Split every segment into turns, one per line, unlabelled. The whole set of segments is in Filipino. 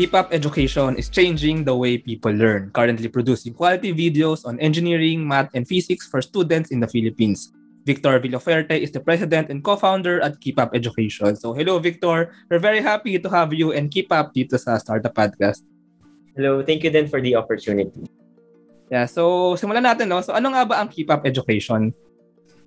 Keep Up Education is changing the way people learn, currently producing quality videos on engineering, math, and physics for students in the Philippines. Victor Villoferte is the president and co-founder at Keep Up Education. So hello Victor, we're very happy to have you and Keep Up dito sa Startup Podcast.
Hello, thank you then for the opportunity.
Yeah, so simulan natin no. So ano nga ba ang Keep Up Education?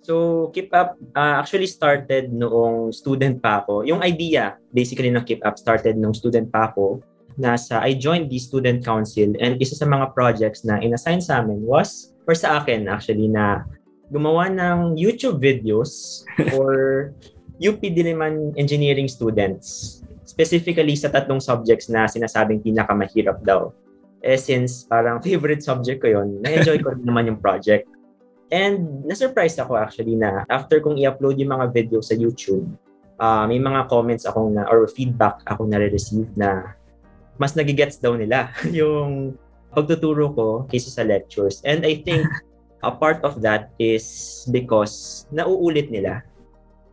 So, Keep Up uh, actually started noong student pa ako. Yung idea basically ng Keep Up started noong student pa ako. Nasa, I joined the student council and isa sa mga projects na inassign sa amin was, or sa akin actually, na gumawa ng YouTube videos for UP Diliman engineering students. Specifically sa tatlong subjects na sinasabing pinakamahirap daw. Eh since parang favorite subject ko yon, na-enjoy ko naman yung project. And na-surprise ako actually na after kong i-upload yung mga video sa YouTube, uh, may mga comments akong na, or feedback ako na-receive na mas nagigets daw nila yung pagtuturo ko kaysa sa lectures. And I think a part of that is because nauulit nila.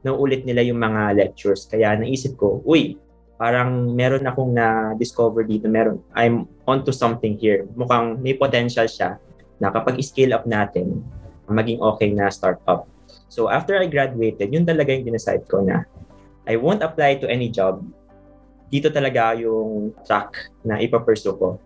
Nauulit nila yung mga lectures. Kaya naisip ko, uy, parang meron akong na-discover dito. Meron, I'm onto something here. Mukhang may potential siya na kapag scale up natin, maging okay na startup. So after I graduated, yun talaga yung dinecide ko na I won't apply to any job. Dito talaga yung track na ipapursue ko.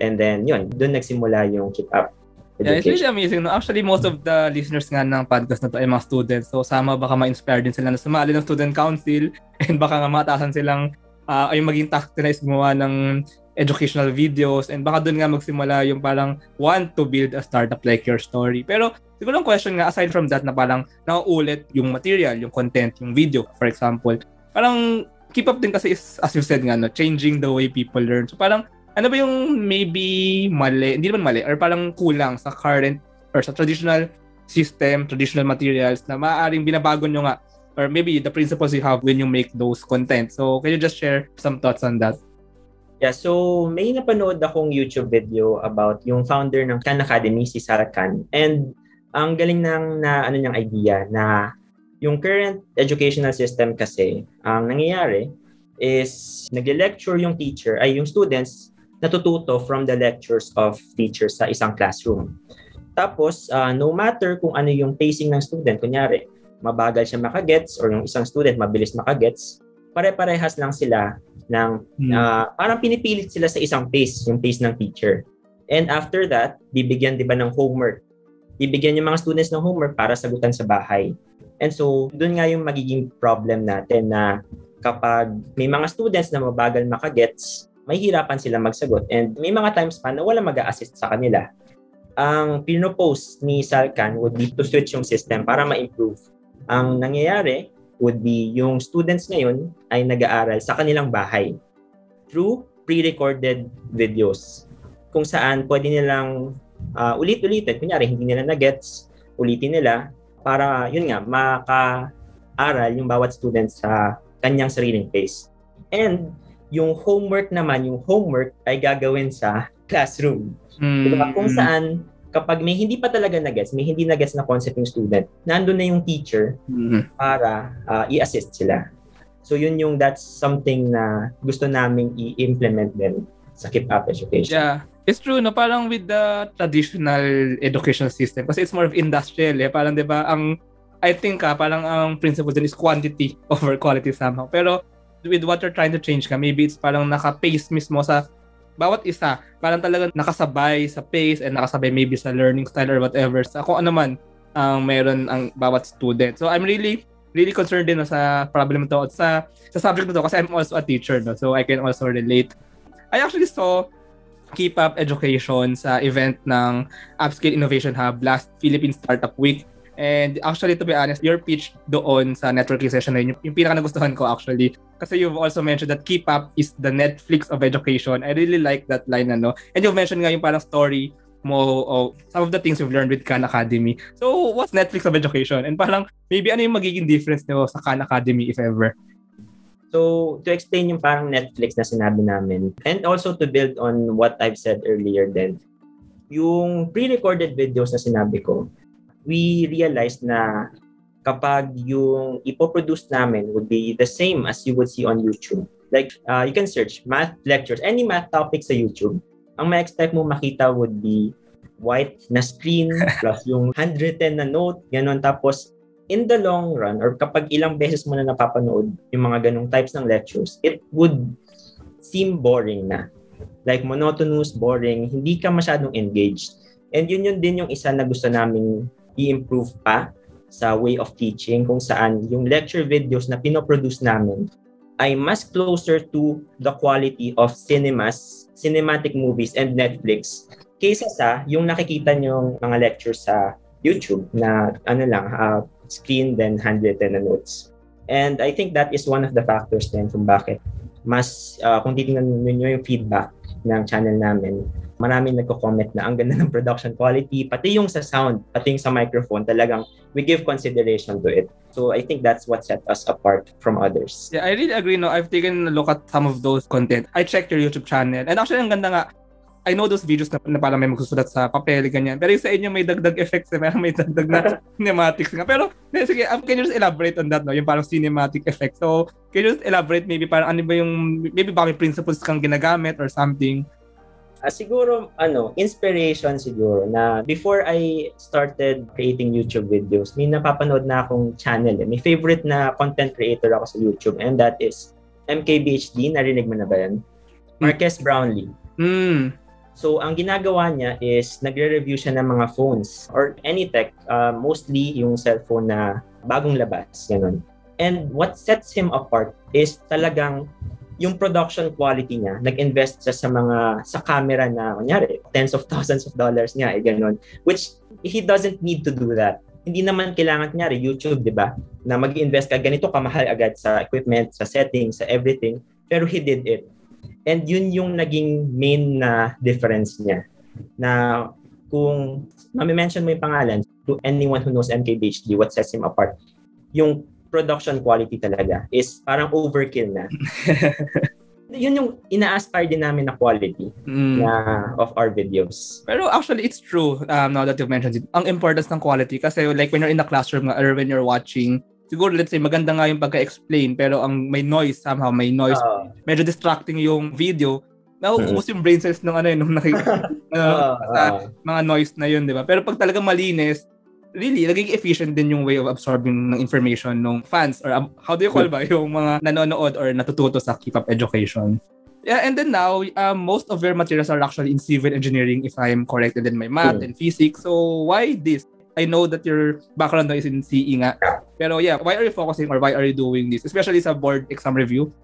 And then, yun, doon nagsimula yung keep up.
Yeah, it's really amazing. No? Actually, most of the listeners nga ng podcast na to ay mga students. So, sama baka ma-inspire din sila na sumali ng student council and baka nga matasan silang uh, ay maging task nila is gumawa ng educational videos and baka doon nga magsimula yung parang want to build a startup like your story. Pero siguro ang question nga aside from that na parang nauulit yung material, yung content, yung video for example. Parang keep up din kasi is, as you said nga no, changing the way people learn. So parang ano ba yung maybe mali, hindi naman mali, or parang kulang sa current or sa traditional system, traditional materials na maaaring binabago nyo nga or maybe the principles you have when you make those content. So can you just share some thoughts on that?
Yeah, so may napanood akong YouTube video about yung founder ng Khan Academy, si Sarah Khan. And ang galing ng na ano niyang idea na yung current educational system kasi, ang nangyayari is nagle-lecture yung teacher, ay yung students natututo from the lectures of teachers sa isang classroom. Tapos, uh, no matter kung ano yung pacing ng student, kunyari, mabagal siya makagets or yung isang student mabilis makagets, pare-parehas lang sila ng hmm. uh, parang pinipilit sila sa isang pace, yung pace ng teacher. And after that, bibigyan 'di ba ng homework. Bibigyan yung mga students ng homework para sagutan sa bahay. And so, doon nga yung magiging problem natin na kapag may mga students na mabagal makagets, may hirapan sila magsagot. And may mga times pa na wala mag assist sa kanila. Ang pinopose ni Salkan would be to switch yung system para ma-improve. Ang nangyayari, would be yung students ngayon ay nag-aaral sa kanilang bahay through pre-recorded videos kung saan pwede nilang uh, ulit-ulitin. Kunyari, hindi nila na-gets, ulitin nila para, yun nga, maka-aral yung bawat student sa kanyang sariling pace. And yung homework naman, yung homework ay gagawin sa classroom. Mm. Diba? Kung saan kapag may hindi pa talaga na-gets, may hindi na-gets na concept yung student, nandun na yung teacher mm-hmm. para uh, i-assist sila. So yun yung that's something na gusto naming i-implement din sa Keep Up Education.
Yeah. It's true, no? Parang with the traditional education system, kasi it's more of industrial, eh. Parang, di ba, ang, I think, ah, parang ang principle din is quantity over quality somehow. Pero, with what you're trying to change ka, maybe it's parang naka-pace mismo sa bawat isa, parang talaga nakasabay sa pace and nakasabay maybe sa learning style or whatever. Sa kung ano man ang meron ang bawat student. So I'm really really concerned din no, sa problem to at sa sa subject na to kasi I'm also a teacher no so I can also relate. I actually saw Keep Up Education sa event ng Upscale Innovation Hub last Philippine Startup Week And actually, to be honest, your pitch doon sa networking session na yun, yung, pinaka nagustuhan ko actually. Kasi you've also mentioned that Keep Up is the Netflix of education. I really like that line, ano. And you've mentioned nga yung parang story mo of some of the things you've learned with Khan Academy. So, what's Netflix of education? And parang, maybe ano yung magiging difference nyo sa Khan Academy, if ever?
So, to explain yung parang Netflix na sinabi namin, and also to build on what I've said earlier then, yung pre-recorded videos na sinabi ko, we realized na kapag yung ipoproduce namin would be the same as you would see on YouTube, Like, uh, you can search math lectures, any math topic sa YouTube. Ang ma-expect mo makita would be white na screen plus yung 110 na note, ganun. Tapos, in the long run, or kapag ilang beses mo na napapanood yung mga ganong types ng lectures, it would seem boring na. Like monotonous, boring, hindi ka masyadong engaged. And yun yun din yung isa na gusto naming i-improve pa sa way of teaching kung saan yung lecture videos na pinoproduce namin ay mas closer to the quality of cinemas, cinematic movies, and Netflix kaysa sa yung nakikita nyo mga lectures sa YouTube na ano lang, uh, screen then handwritten na notes. And I think that is one of the factors din kung bakit mas, uh, kung titingnan niyo yung feedback ng channel namin, maraming nagko-comment na ang ganda ng production quality, pati yung sa sound, pati yung sa microphone, talagang we give consideration to it. So I think that's what set us apart from others.
Yeah, I really agree. No, I've taken a look at some of those content. I checked your YouTube channel. And actually, ang ganda nga, I know those videos na, na parang may magsusulat sa papel, ganyan. Pero yung sa inyo may dagdag effects, eh, may dagdag na cinematics nga. Pero, sige, um, can you just elaborate on that, no? Yung parang cinematic effects. So, can you just elaborate maybe parang ano ba yung, maybe ba may principles kang ginagamit or something?
Uh, siguro, ano, inspiration siguro na before I started creating YouTube videos, may napapanood na akong channel. Eh. May favorite na content creator ako sa YouTube and that is MKBHD. Narinig mo na ba yan? Hmm. Marques Brownlee.
Mm.
So, ang ginagawa niya is nagre-review siya ng mga phones or any tech, uh, mostly yung cellphone na bagong labas, ganun. And what sets him apart is talagang yung production quality niya, nag-invest siya sa mga, sa camera na, kunyari, tens of thousands of dollars niya, eh, ganun. Which, he doesn't need to do that. Hindi naman kailangan, kunyari, YouTube, di ba? Na mag-invest ka, ganito kamahal agad sa equipment, sa settings, sa everything. Pero he did it And yun yung naging main na difference niya. Na kung mami-mention mo yung pangalan to anyone who knows MKBHD, what sets him apart, yung production quality talaga is parang overkill na. yun yung ina-aspire din namin na quality mm. na of our videos.
Pero actually, it's true um, now that you've mentioned it. Ang importance ng quality kasi like when you're in the classroom or when you're watching siguro let's say maganda nga yung pagka-explain pero ang may noise somehow may noise. Uh, medyo distracting yung video. Nauubos yung brain cells ng ano yun nung nakikita uh, uh, mga noise na yun di ba? Pero pag talagang malinis really naging efficient din yung way of absorbing ng information ng fans or um, how do you call ba? Yung mga nanonood or natututo sa Keep Up Education. Yeah, and then now, um, most of your materials are actually in civil engineering, if I'm correct, and then my math and physics. So why this? I know that your background is in CE nga. Pero yeah, why are you focusing or why are you doing this? Especially sa board exam review?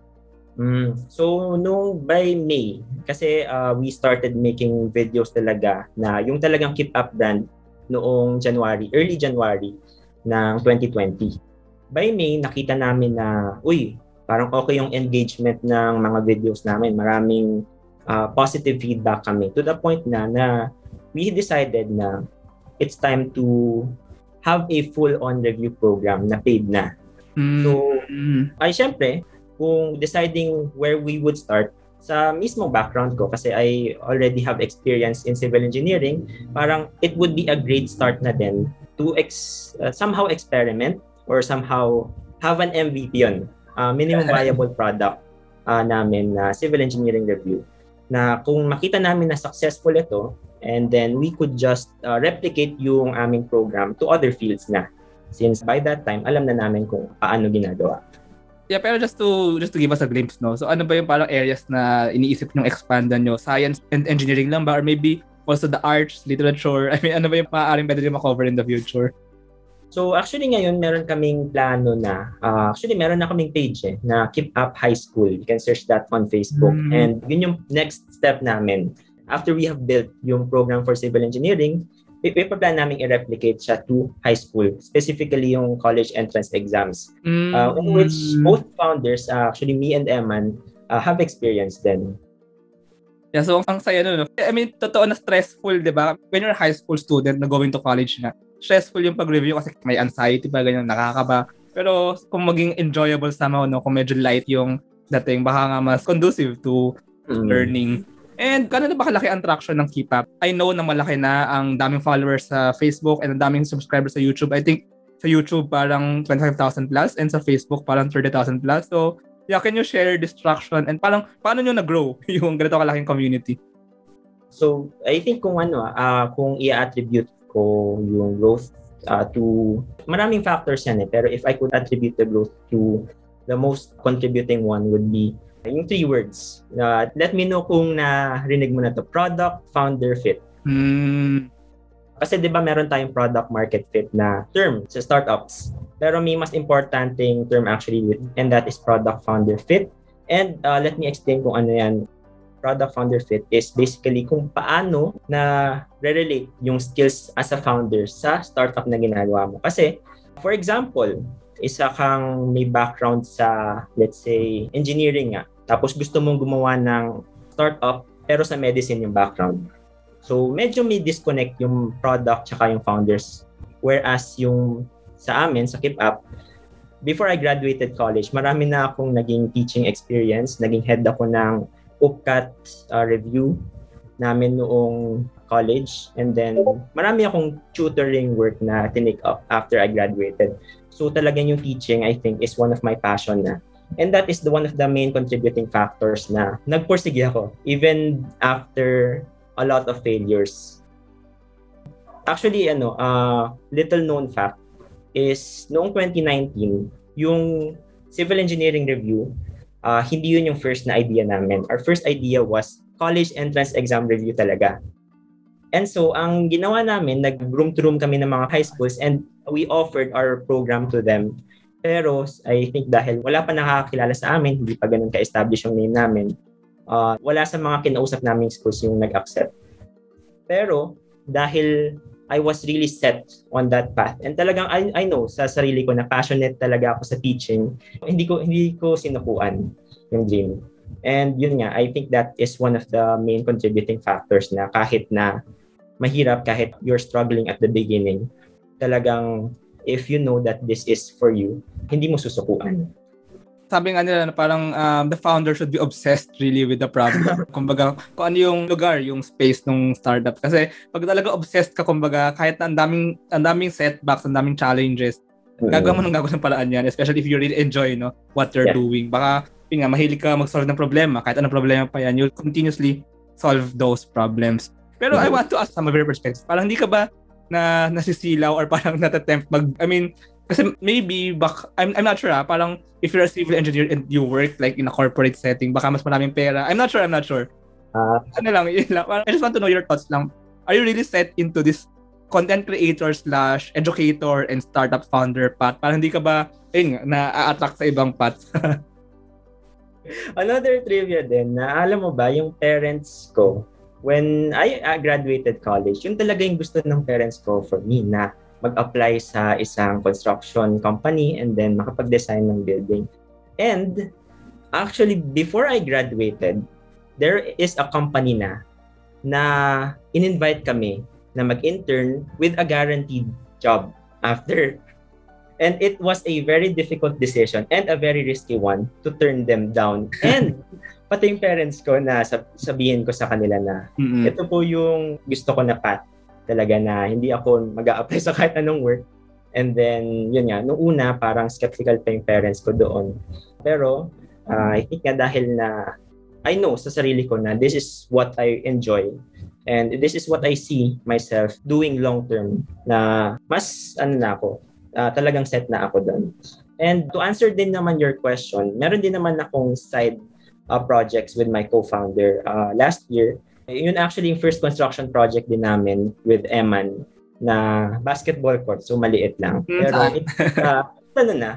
Mm. So, nung by May, kasi uh, we started making videos talaga na yung talagang keep up brand noong January, early January ng 2020. By May, nakita namin na, uy, parang okay yung engagement ng mga videos namin. Maraming uh, positive feedback kami to the point na na we decided na it's time to have a full-on review program na paid na.
Mm.
So, ay syempre, kung deciding where we would start, sa mismo background ko kasi I already have experience in civil engineering, parang it would be a great start na din to ex, uh, somehow experiment or somehow have an MVP yun, uh, minimum viable product uh, namin na uh, civil engineering review na kung makita namin na successful ito, and then we could just uh, replicate yung aming program to other fields na since by that time alam na namin kung paano ginagawa.
Yeah, pero just to just to give us a glimpse, no. So ano ba yung parang areas na iniisip niyo expandan nyo? Science and engineering lang ba or maybe also the arts, literature? I mean, ano ba yung maaaring pwede nyo ma-cover in the future?
So actually ngayon meron kaming plano na uh, actually meron na kaming page eh, na Keep Up High School. You can search that on Facebook. Mm. And yun yung next step namin after we have built yung program for civil engineering, ipaplan namin i-replicate siya to high school, specifically yung college entrance exams, mm. uh, in which both founders, uh, actually me and Eman, uh, have experience then.
Yeah, so ang saya nun. No? I mean, totoo na stressful, di ba? When you're a high school student na going to college na, stressful yung pag-review kasi may anxiety pa, ganyan, nakakaba. Pero kung maging enjoyable somehow, no, kung medyo light yung dating, baka nga mas conducive to mm. learning. And gano'n ba kalaki ang traction ng Keep Up? I know na malaki na ang daming followers sa Facebook and ang daming subscribers sa YouTube. I think sa YouTube parang 25,000 plus and sa Facebook parang 30,000 plus. So, Yeah, can you share distraction and parang paano nyo na-grow yung ganito kalaking community?
So, I think kung ano, uh, kung i-attribute ko yung growth uh, to maraming factors yan eh. Pero if I could attribute the growth to the most contributing one would be yung three words. Uh, let me know kung narinig mo na to. Product, founder, fit.
Hmm.
Kasi 'di ba meron tayong product market fit na term sa startups. Pero may mas importanteng term actually and that is product founder fit. And uh, let me explain kung ano yan. Product founder fit is basically kung paano na re-relate yung skills as a founder sa startup na ginagawa mo. Kasi, for example, isa kang may background sa, let's say, engineering nga. Tapos gusto mong gumawa ng startup pero sa medicine yung background So, medyo may disconnect yung product tsaka yung founders. Whereas yung sa amin, sa Keep Up, before I graduated college, marami na akong naging teaching experience. Naging head ako ng UPCAT uh, review namin noong college. And then, marami akong tutoring work na tinake up after I graduated. So, talagang yung teaching, I think, is one of my passion na. And that is the one of the main contributing factors na nagpursige ako. Even after a lot of failures. Actually, ano, uh, little known fact is noong 2019, yung civil engineering review, uh, hindi yun yung first na idea namin. Our first idea was college entrance exam review talaga. And so, ang ginawa namin, nag-room to room kami ng mga high schools and we offered our program to them. Pero I think dahil wala pa nakakakilala sa amin, hindi pa ganun ka-establish yung name namin, uh, wala sa mga kinausap naming schools yung nag-accept. Pero dahil I was really set on that path. And talagang I, I know sa sarili ko na passionate talaga ako sa teaching. Hindi ko hindi ko sinukuan yung dream. And yun nga, I think that is one of the main contributing factors na kahit na mahirap, kahit you're struggling at the beginning, talagang if you know that this is for you, hindi mo susukuan
sabi nga nila na parang um, the founder should be obsessed really with the problem. kumbaga, kung ano yung lugar, yung space ng startup. Kasi pag talaga obsessed ka, kumbaga, kahit na ang daming, ang daming setbacks, ang daming challenges, mm-hmm. gagawa mo ng gagawa ng paraan yan, especially if you really enjoy no, what you're yeah. doing. Baka, yun nga, mahilig ka mag-solve ng problema. Kahit anong problema pa yan, you'll continuously solve those problems. Pero mm-hmm. I want to ask some of your perspectives. Parang hindi ka ba na nasisilaw or parang natatempt mag, I mean, kasi maybe bak I'm I'm not sure ah, parang if you're a civil engineer and you work like in a corporate setting, baka mas maraming pera. I'm not sure, I'm not sure. Uh, ano lang, yun lang. I just want to know your thoughts lang. Are you really set into this content creator slash educator and startup founder path? Parang hindi ka ba, ayun na-attract sa ibang paths?
Another trivia din, na alam mo ba, yung parents ko, when I graduated college, yun talaga yung gusto ng parents ko for me na mag-apply sa isang construction company and then makapag-design ng building. And actually, before I graduated, there is a company na na in-invite kami na mag-intern with a guaranteed job after. And it was a very difficult decision and a very risky one to turn them down. And pati yung parents ko na sabihin ko sa kanila na mm-hmm. ito po yung gusto ko na path talaga na hindi ako mag apply sa kahit anong work. And then, yun nga, nung una, parang skeptical pa yung parents ko doon. Pero, uh, I think nga dahil na I know sa sarili ko na this is what I enjoy and this is what I see myself doing long term na mas ano na ako, uh, talagang set na ako doon. And to answer din naman your question, meron din naman akong side uh, projects with my co-founder. Uh, last year, yun actually yung first construction project din namin with Eman na basketball court. So maliit lang. Hmm, Pero it, uh, ano na,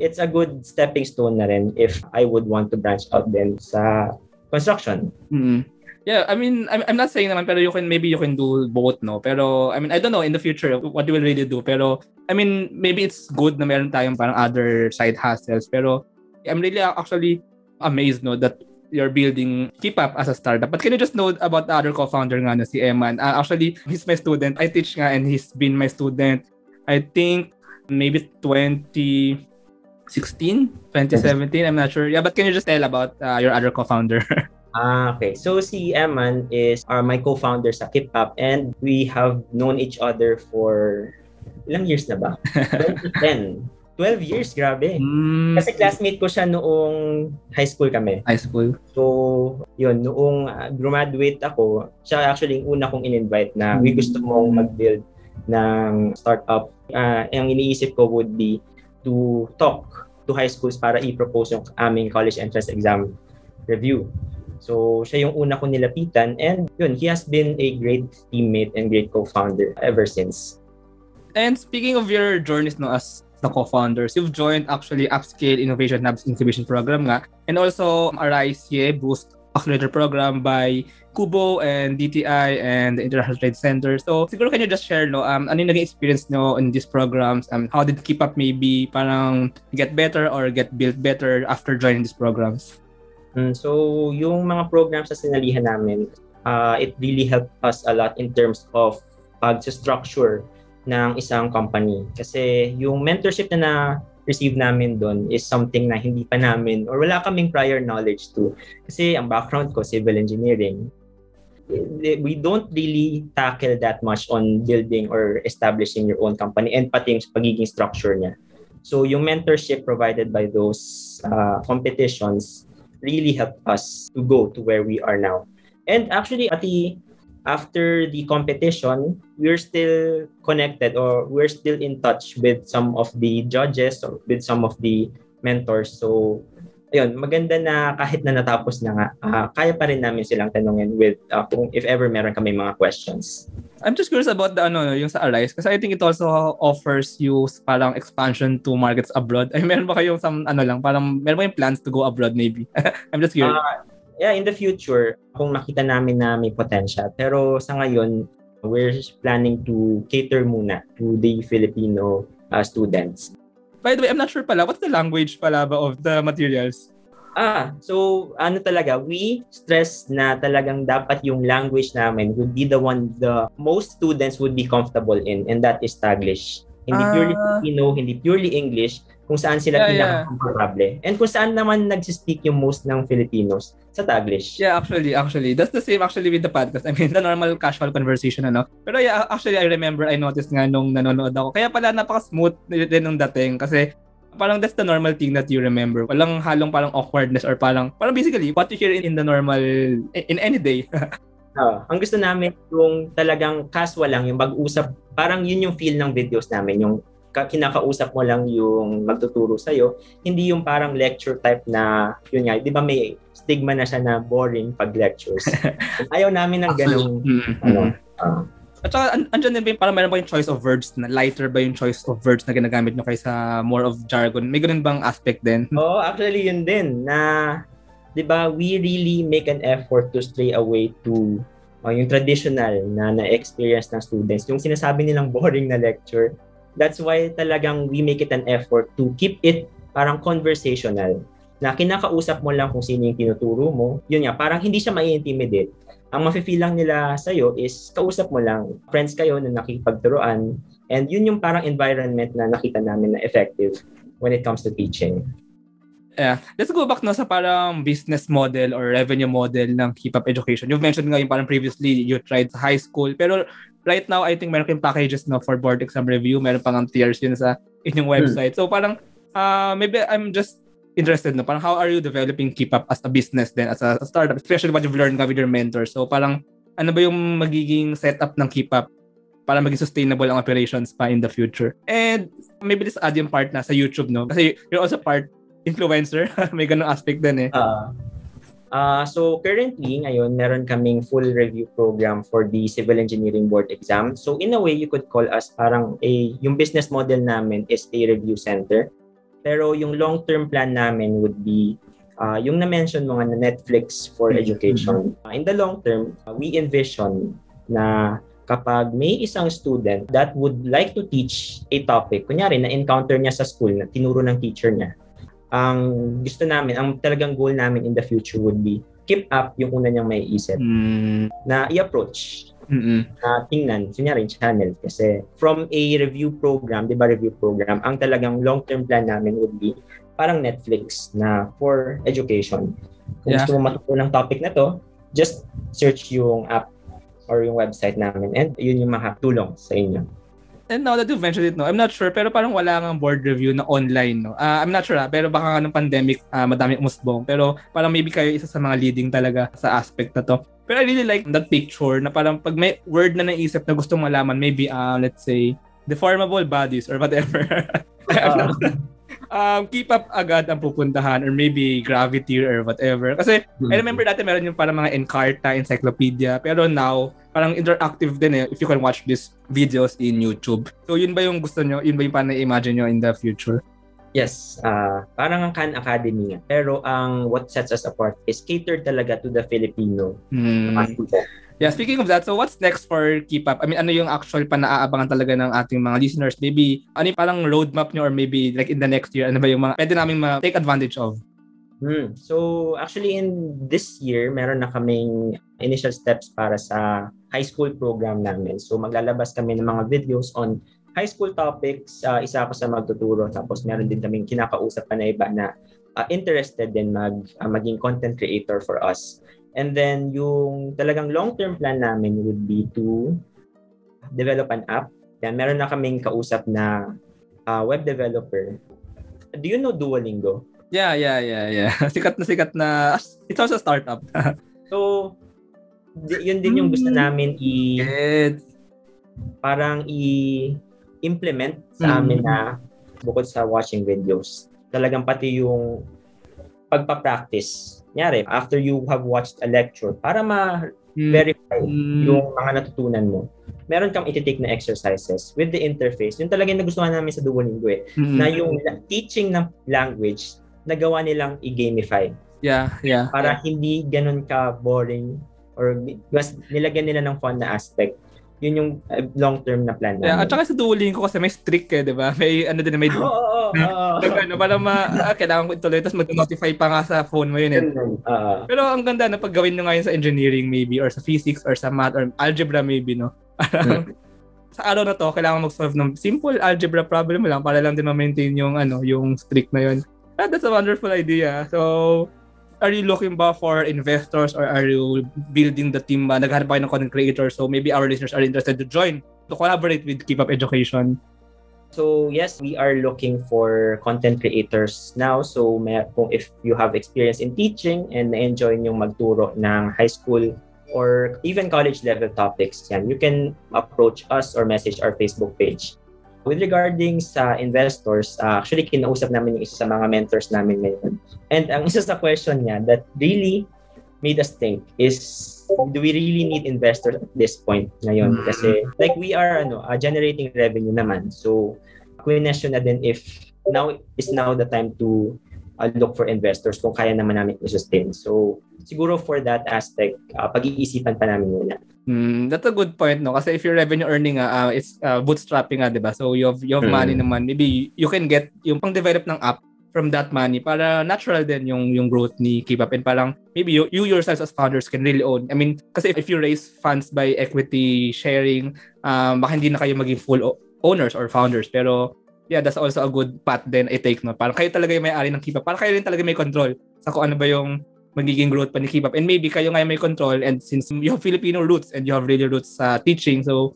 it's a good stepping stone na rin if I would want to branch out then sa construction.
Mm-hmm. Yeah, I mean, I'm, I'm not saying naman, pero you can, maybe you can do both, no? Pero, I mean, I don't know in the future what you will really do. Pero, I mean, maybe it's good na meron tayong parang other side hustles. Pero, I'm really actually amazed, no, that you're building keep up as a startup. But can you just know about the other co-founder nga na si Eman? Uh, actually, he's my student. I teach nga and he's been my student. I think maybe 2016, 2017. I'm not sure. Yeah, but can you just tell about uh, your other co-founder?
Ah, okay. So si Eman is uh, my co-founder sa Keep Up and we have known each other for ilang years na ba? 2010. 12 years, grabe.
Mm,
Kasi classmate ko siya noong high school kami.
high school.
So, yun, noong uh, graduate ako, siya actually yung una kong in-invite na we gusto mong mag-build ng startup. Uh, ang iniisip ko would be to talk to high schools para i-propose yung aming college entrance exam review. So, siya yung una ko nilapitan and yun, he has been a great teammate and great co-founder ever since.
And speaking of your journeys no as co-founders, you've joined actually Upscale Innovation Labs Incubation Program nga and also Arise Ye Boost Accelerator Program by Kubo and DTI and the International Trade Center. So siguro can you just share no um ano yung naging experience no in these programs um how did Keep Up maybe parang get better or get built better after joining these programs?
Mm, so, yung mga programs na sinalihan namin, uh, it really helped us a lot in terms of pag-structure ng isang company. Kasi yung mentorship na na-receive namin doon is something na hindi pa namin or wala kaming prior knowledge to. Kasi ang background ko, civil engineering. We don't really tackle that much on building or establishing your own company and pati yung pagiging structure niya. So yung mentorship provided by those uh, competitions really helped us to go to where we are now. And actually, ati, after the competition, we're still connected or we're still in touch with some of the judges or with some of the mentors. So, ayun, maganda na kahit na natapos na nga, uh, kaya pa rin namin silang tanungin with uh, kung if ever meron kami mga questions.
I'm just curious about the ano yung sa Arise kasi I think it also offers you parang expansion to markets abroad. Ay meron ba kayong some ano lang parang meron ba yung plans to go abroad maybe? I'm just curious. Uh,
yeah, in the future kung makita namin na may potential. Pero sa ngayon we're planning to cater muna to the Filipino uh, students.
By the way, I'm not sure pala what's the language pala ba of the materials?
Ah, so ano talaga, we stress na talagang dapat yung language namin would be the one the most students would be comfortable in and that is Taglish. Hindi uh, purely Filipino, hindi purely English, kung saan sila yeah, pinaka-comfortable. Yeah. And kung saan naman nag-speak yung most ng Filipinos sa Taglish.
Yeah, actually, actually. That's the same actually with the podcast. I mean, the normal casual conversation, ano. Pero yeah, actually, I remember, I noticed nga nung nanonood ako. Kaya pala napaka-smooth din nung dating kasi parang that's the normal thing that you remember. Walang halong parang awkwardness or parang, parang basically, what you hear in, in the normal, in, in any day.
uh, ang gusto namin yung talagang casual lang, yung mag-usap, parang yun yung feel ng videos namin, yung kinakausap mo lang yung magtuturo sa'yo, hindi yung parang lecture type na, yun nga, di ba may stigma na siya na boring pag lectures. Ayaw namin ng ganong, mm-hmm. ano, uh,
at saka, an- andyan din ba yung, parang meron ba yung choice of words na lighter ba yung choice of words na ginagamit nyo kaysa more of jargon? May ganun bang aspect din?
Oo, oh, actually yun din na 'di ba, we really make an effort to stray away to uh, yung traditional na na-experience ng students, yung sinasabi nilang boring na lecture. That's why talagang we make it an effort to keep it parang conversational na kinakausap mo lang kung sino yung tinuturo mo. Yun nga, parang hindi siya mai-intimidate ang mafe-feel lang nila sa'yo is kausap mo lang, friends kayo na nakikipagturuan, and yun yung parang environment na nakita namin na effective when it comes to teaching.
Yeah. Let's go back na sa parang business model or revenue model ng Keep Up Education. You've mentioned nga yung parang previously you tried high school, pero right now I think meron kayong packages no for board exam review, meron pang tiers yun sa inyong hmm. website. Hmm. So parang uh, maybe I'm just interested no parang how are you developing keep up as a business then as a, startup? Especially what you've learned with your mentor. So parang ano ba yung magiging setup ng keep up para maging sustainable ang operations pa in the future? And maybe this add yung part na sa YouTube no? Kasi you're also part influencer. May ganung aspect din eh.
Uh, Uh, so currently, ngayon, meron kaming full review program for the Civil Engineering Board exam. So in a way, you could call us parang a, yung business model namin is a review center. Pero yung long-term plan namin would be uh, yung na-mention mo nga na Netflix for mm-hmm. education. Uh, in the long term, uh, we envision na kapag may isang student that would like to teach a topic, kunyari na-encounter niya sa school na tinuro ng teacher niya, ang gusto namin, ang talagang goal namin in the future would be keep up yung una niyang may isip mm. na i-approach
mm-hmm.
na tingnan, kunyari channel. Kasi from a review program, di ba review program, ang talagang long-term plan namin would be parang Netflix na for education. Kung yeah. gusto mo matuto ng topic na to, just search yung app or yung website namin and yun yung makatulong sa inyo.
And now that you mentioned it, no, I'm not sure, pero parang wala nga board review na online, no. Uh, I'm not sure, ha, pero baka nga ng pandemic, uh, madami umusbong. Pero parang maybe kayo isa sa mga leading talaga sa aspect na to. Pero I really like that picture na parang pag may word na naisip na gusto malaman, maybe, uh, let's say, deformable bodies or whatever. uh, um, keep up agad ang pupuntahan or maybe gravity or whatever. Kasi mm-hmm. I remember dati meron yung parang mga Encarta, encyclopedia. Pero now, parang interactive din eh if you can watch these videos in YouTube. So yun ba yung gusto nyo? Yun ba yung parang na-imagine nyo in the future?
Yes, uh, parang ang Khan Academy Pero ang what sets us apart is catered talaga to the Filipino
hmm. Yeah, speaking of that, so what's next for Keep Up? I mean, ano yung actual pa naaabangan talaga ng ating mga listeners? Maybe, ano yung parang roadmap nyo or maybe like in the next year, ano ba yung mga pwede namin ma-take advantage of?
Hmm. So, actually in this year, meron na kaming initial steps para sa high school program namin. So, maglalabas kami ng mga videos on high school topics, uh, isa ako sa magtuturo tapos meron din kaming kinakausap na iba na uh, interested din mag uh, maging content creator for us. And then yung talagang long-term plan namin would be to develop an app. Yan, meron na kaming kausap na uh, web developer. Do you know Duolingo?
Yeah, yeah, yeah, yeah. Sikat na sikat na. It's also a startup.
so, yun din yung gusto hmm. namin i... Yes. Parang i implement sa amin na bukod sa watching videos, talagang pati yung pagpa-practice. Nyari, after you have watched a lecture, para ma-verify mm. yung mga natutunan mo, meron kang iti-take na exercises with the interface. Yung talagang nagustuhan namin sa Duolingo eh, mm. na yung teaching ng language, nagawa nilang i-gamify.
Yeah, yeah.
Para
yeah.
hindi ganun ka boring or mas nilagyan nila ng fun na aspect yun yung uh, long-term na plan namin.
Yeah, at saka sa Duolingo kasi may strict eh, di ba? May ano din, may...
Oo, oo, oo.
ano, para ma, ah, kailangan ko ituloy, tapos mag-notify pa nga sa phone mo yun eh. Uh, Pero ang ganda na pag gawin nyo ngayon sa engineering maybe, or sa physics, or sa math, or algebra maybe, no? Hmm. sa araw na to, kailangan mag-solve ng simple algebra problem lang para lang din ma-maintain yung, ano, yung strict na yun. That's a wonderful idea. So, are you looking ba for investors or are you building the team ba? Naghanap ba ng content creator? So maybe our listeners are interested to join to collaborate with Keep Up Education.
So yes, we are looking for content creators now. So may, kung if you have experience in teaching and na-enjoy yung magturo ng high school or even college level topics, yan, you can approach us or message our Facebook page. With regarding sa investors, uh, actually kinausap namin yung isa sa mga mentors namin ngayon. And ang isa sa question niya that really made us think is do we really need investors at this point ngayon? Mm-hmm. Kasi like we are ano, uh, generating revenue naman. So question na din if now is now the time to uh, look for investors kung kaya naman namin i-sustain. So siguro for that aspect, uh, pag-iisipan pa namin muna.
Mm, that's a good point, no? Kasi if your revenue earning, uh, it's uh, bootstrapping, uh, di ba? So you have, you have mm. money naman. Maybe you can get yung pang-develop ng app from that money para natural din yung yung growth ni Keep Up and parang maybe you, you yourselves as founders can really own. I mean, kasi if you raise funds by equity sharing, um, baka hindi na kayo maging full owners or founders. Pero yeah, that's also a good path then I take, no? Parang kayo talaga yung may-ari ng Keep Up. Parang kayo rin talaga may control sa kung ano ba yung magiging growth pa ni Keep Up. And maybe kayo ngayon may control and since you have Filipino roots and you have really roots sa teaching, so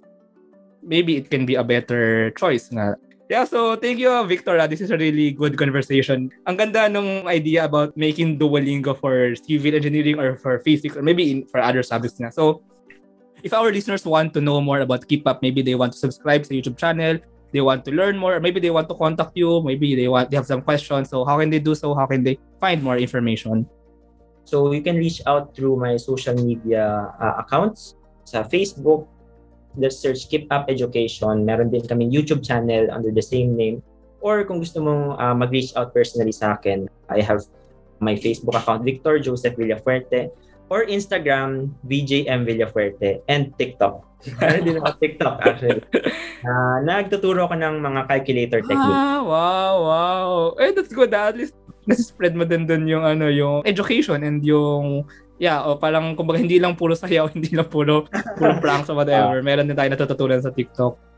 maybe it can be a better choice nga. Yeah, so thank you, Victor. This is a really good conversation. Ang ganda nung idea about making Duolingo for civil engineering or for physics or maybe in, for other subjects nga. So, if our listeners want to know more about Keep Up, maybe they want to subscribe sa YouTube channel, they want to learn more, or maybe they want to contact you, maybe they want they have some questions. So, how can they do so? How can they find more information?
So you can reach out through my social media uh, accounts sa Facebook. Just search Keep Up Education. Meron din kaming YouTube channel under the same name. Or kung gusto mong uh, mag-reach out personally sa akin, I have my Facebook account, Victor Joseph Villafuerte, or Instagram, VJM Villafuerte, and TikTok. Hindi naman TikTok, actually. Uh, nagtuturo ako ng mga calculator technique.
Ah, wow, wow. Eh, that's good. At least nasi-spread mo din dun yung ano, yung education and yung yeah, o parang kumbaga hindi lang puro sayaw, hindi lang puro puro pranks or whatever. Meron din tayo natututunan sa TikTok.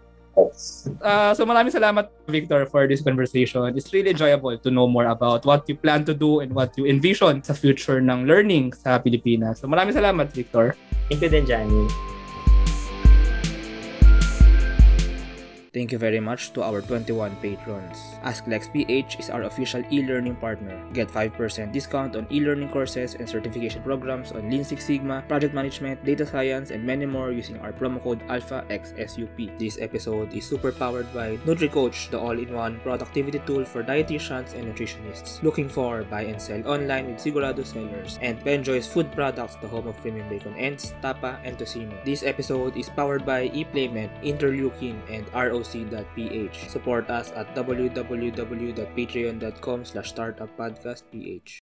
Uh, so maraming salamat Victor for this conversation. It's really enjoyable to know more about what you plan to do and what you envision sa future ng learning sa Pilipinas. So maraming salamat Victor.
Thank you din, Johnny.
Thank you very much to our 21 patrons. AskLexPH is our official e-learning partner. Get 5% discount on e-learning courses and certification programs on Lean Six Sigma, project management, data science, and many more using our promo code ALPHAXSUP. This episode is super powered by NutriCoach, the all-in-one productivity tool for dietitians and nutritionists. Looking for buy and sell online with Sigurado sellers and Benjoy's Food Products, the home of premium bacon ends, tapa, and tocino. This episode is powered by ePlayment, Interleukin, and ROC.ph. Support us at www.patreon.com slash startuppodcastph.